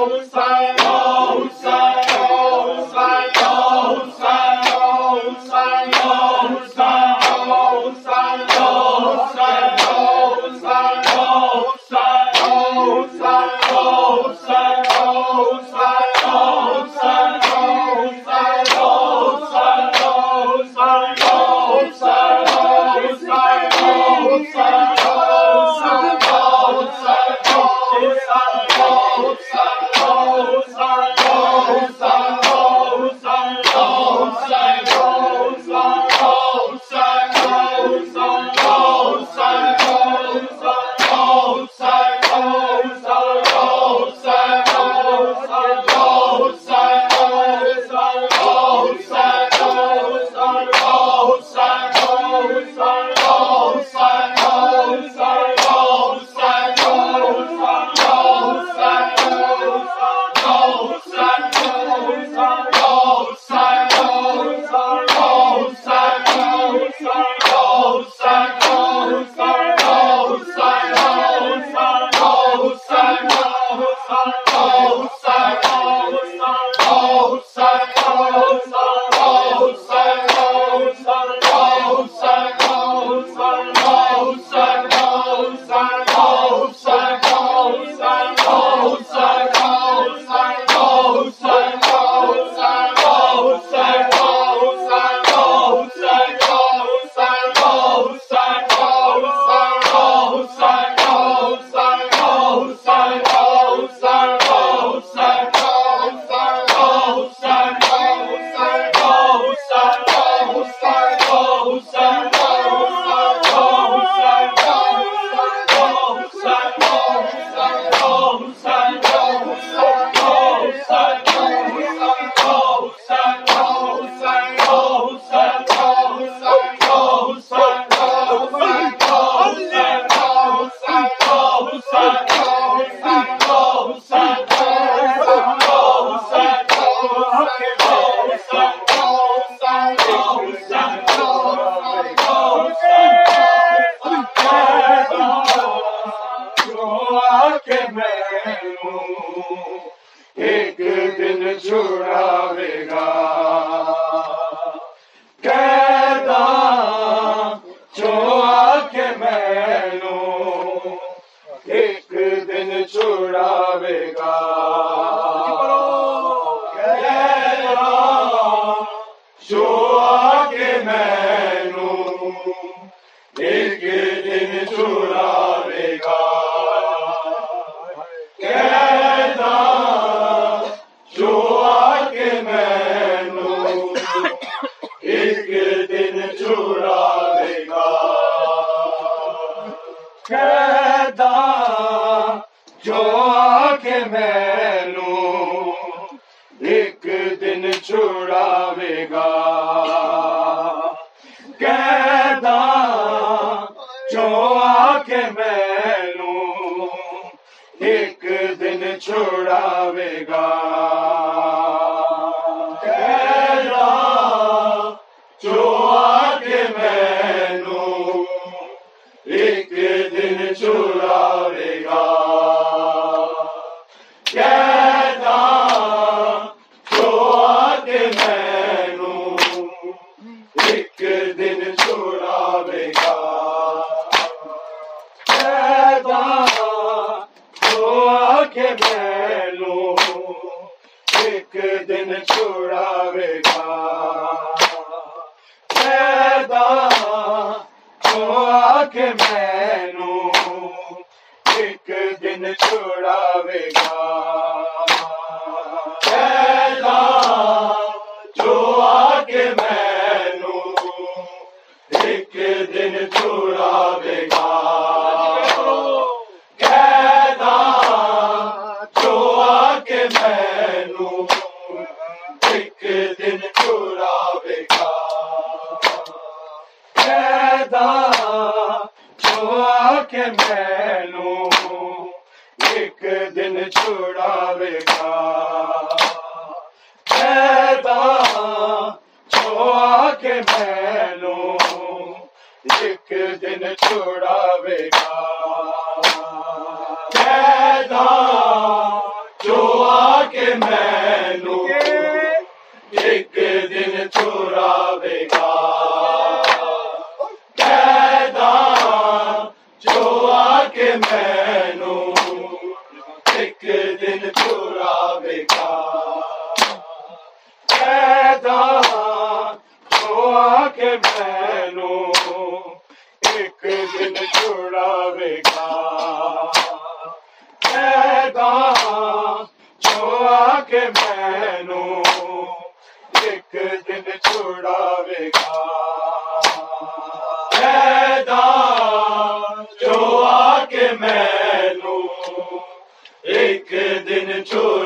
Paulo sai. Paulo. ایک دن چورا گا۔ دن چھوڑا چھڑاوے گا پیدا دعا کے میں ایک دن چھوڑا چھڑاوے گا پیدا دعا کے میں ایک دن چھڑاوے گا ایک دن چھڑاوے گا پیدا چھوڑا کے مینو ایک دن چھڑاوے گا پیدا چھوڑا کے میں چھڑاوے گا۔ پیدا جو آ کے میں ایک دن چھوڑ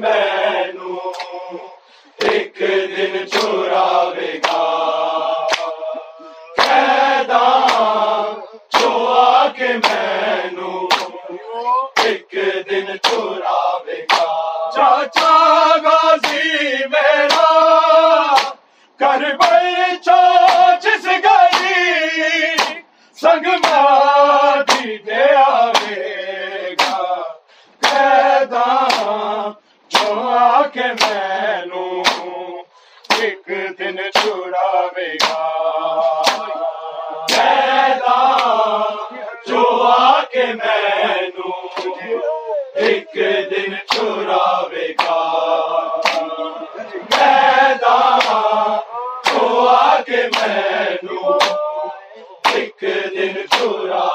میں دن چھڑا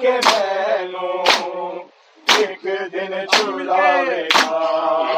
کے میں ایک دن چھڑاوے گا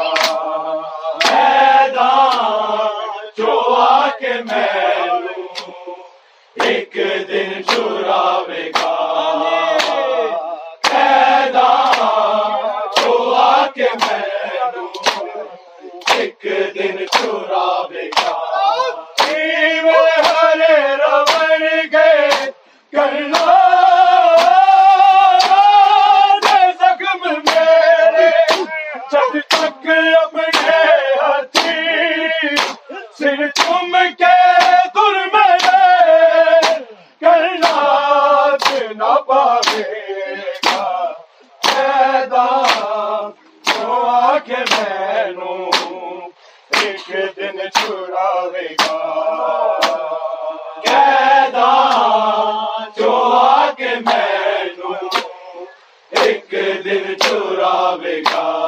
میں ایک دن چورا بیکار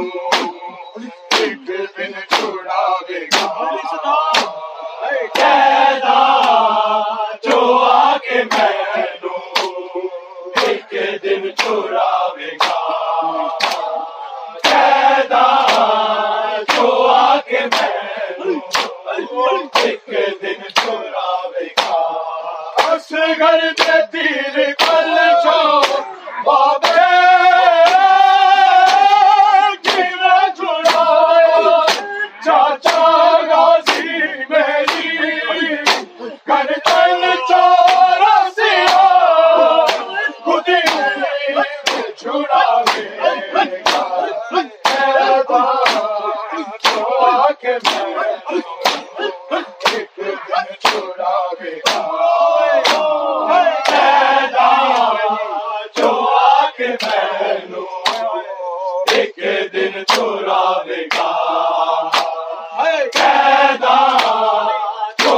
Oh. بہنو گا پیدا تو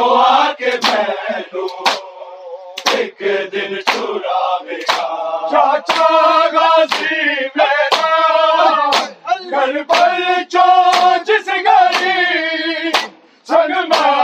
چاچا غازی میرا گھر پر چو جس گری سنما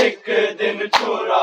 ایک دن چھوڑا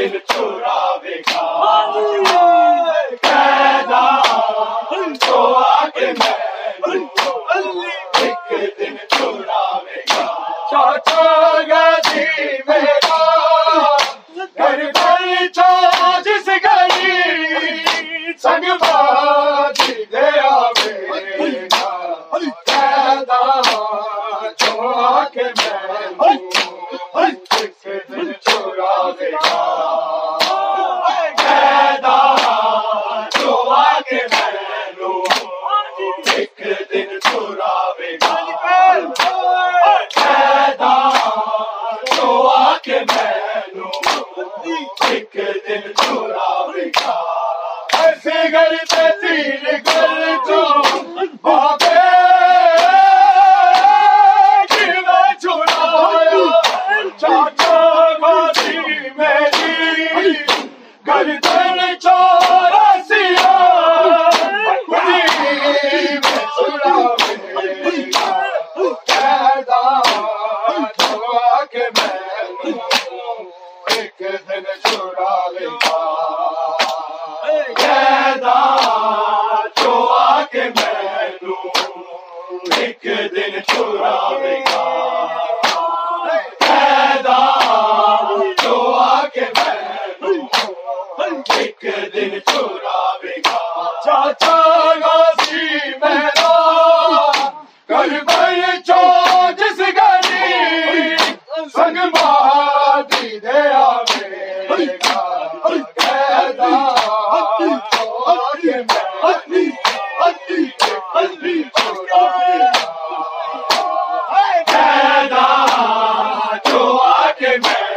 ایک دن چھوڑاوے میں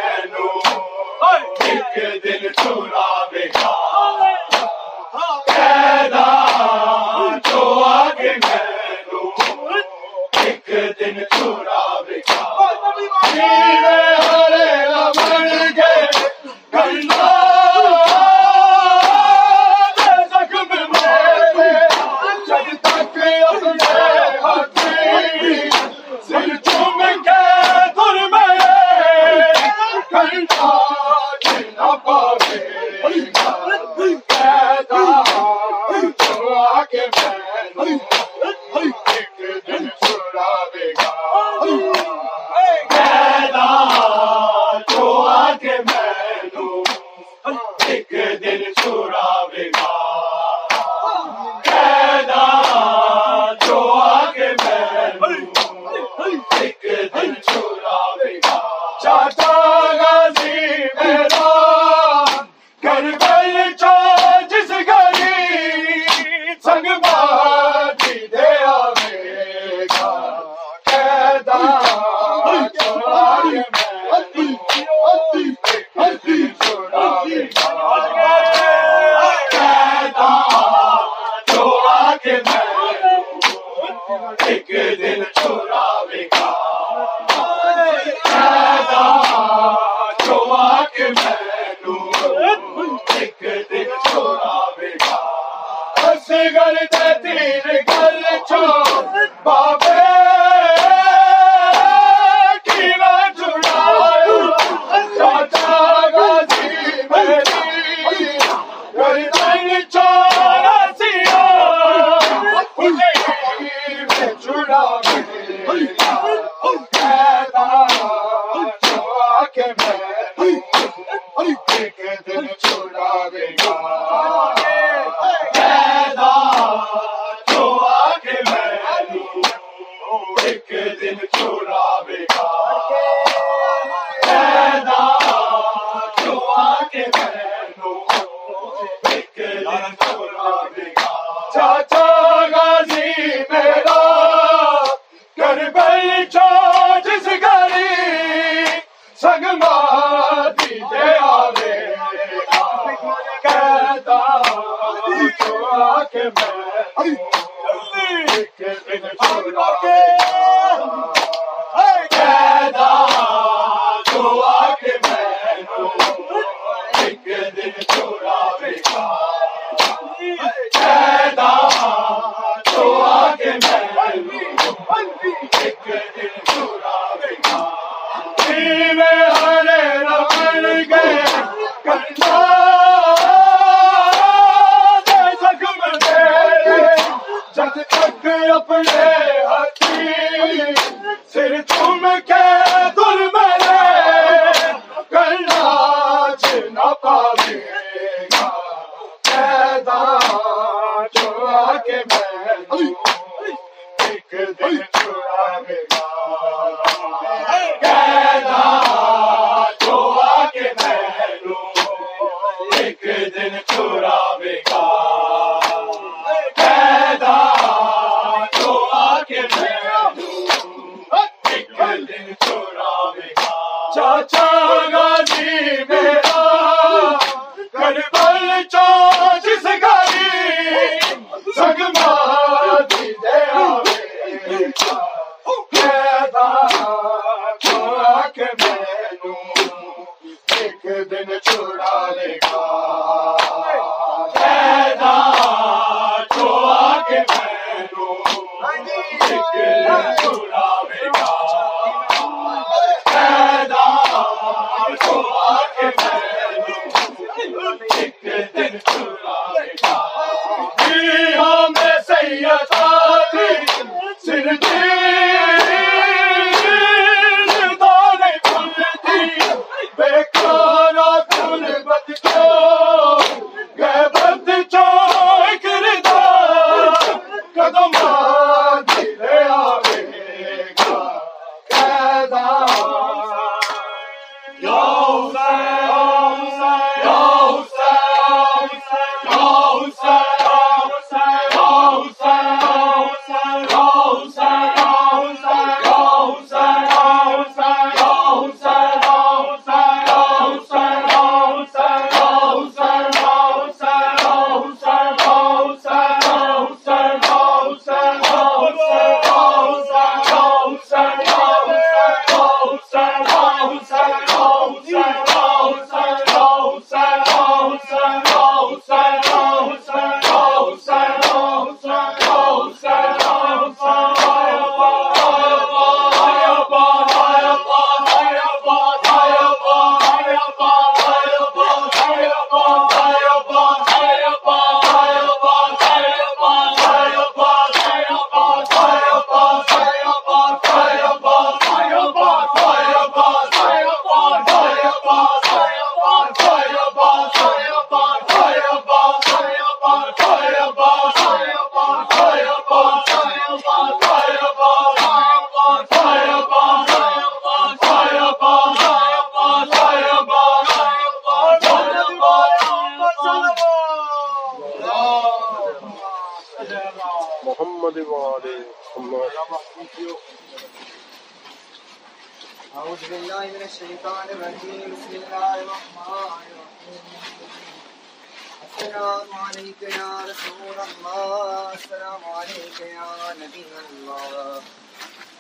علیک یا رسول اللہ، السلام علیک یا نبی اللہ،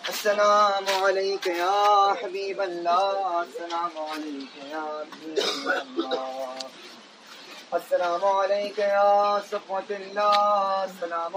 السلام علیک یا حبیب اللہ، السلام علیک یا رسول اللہ، السلام علیک یا صفوت اللہ، السلام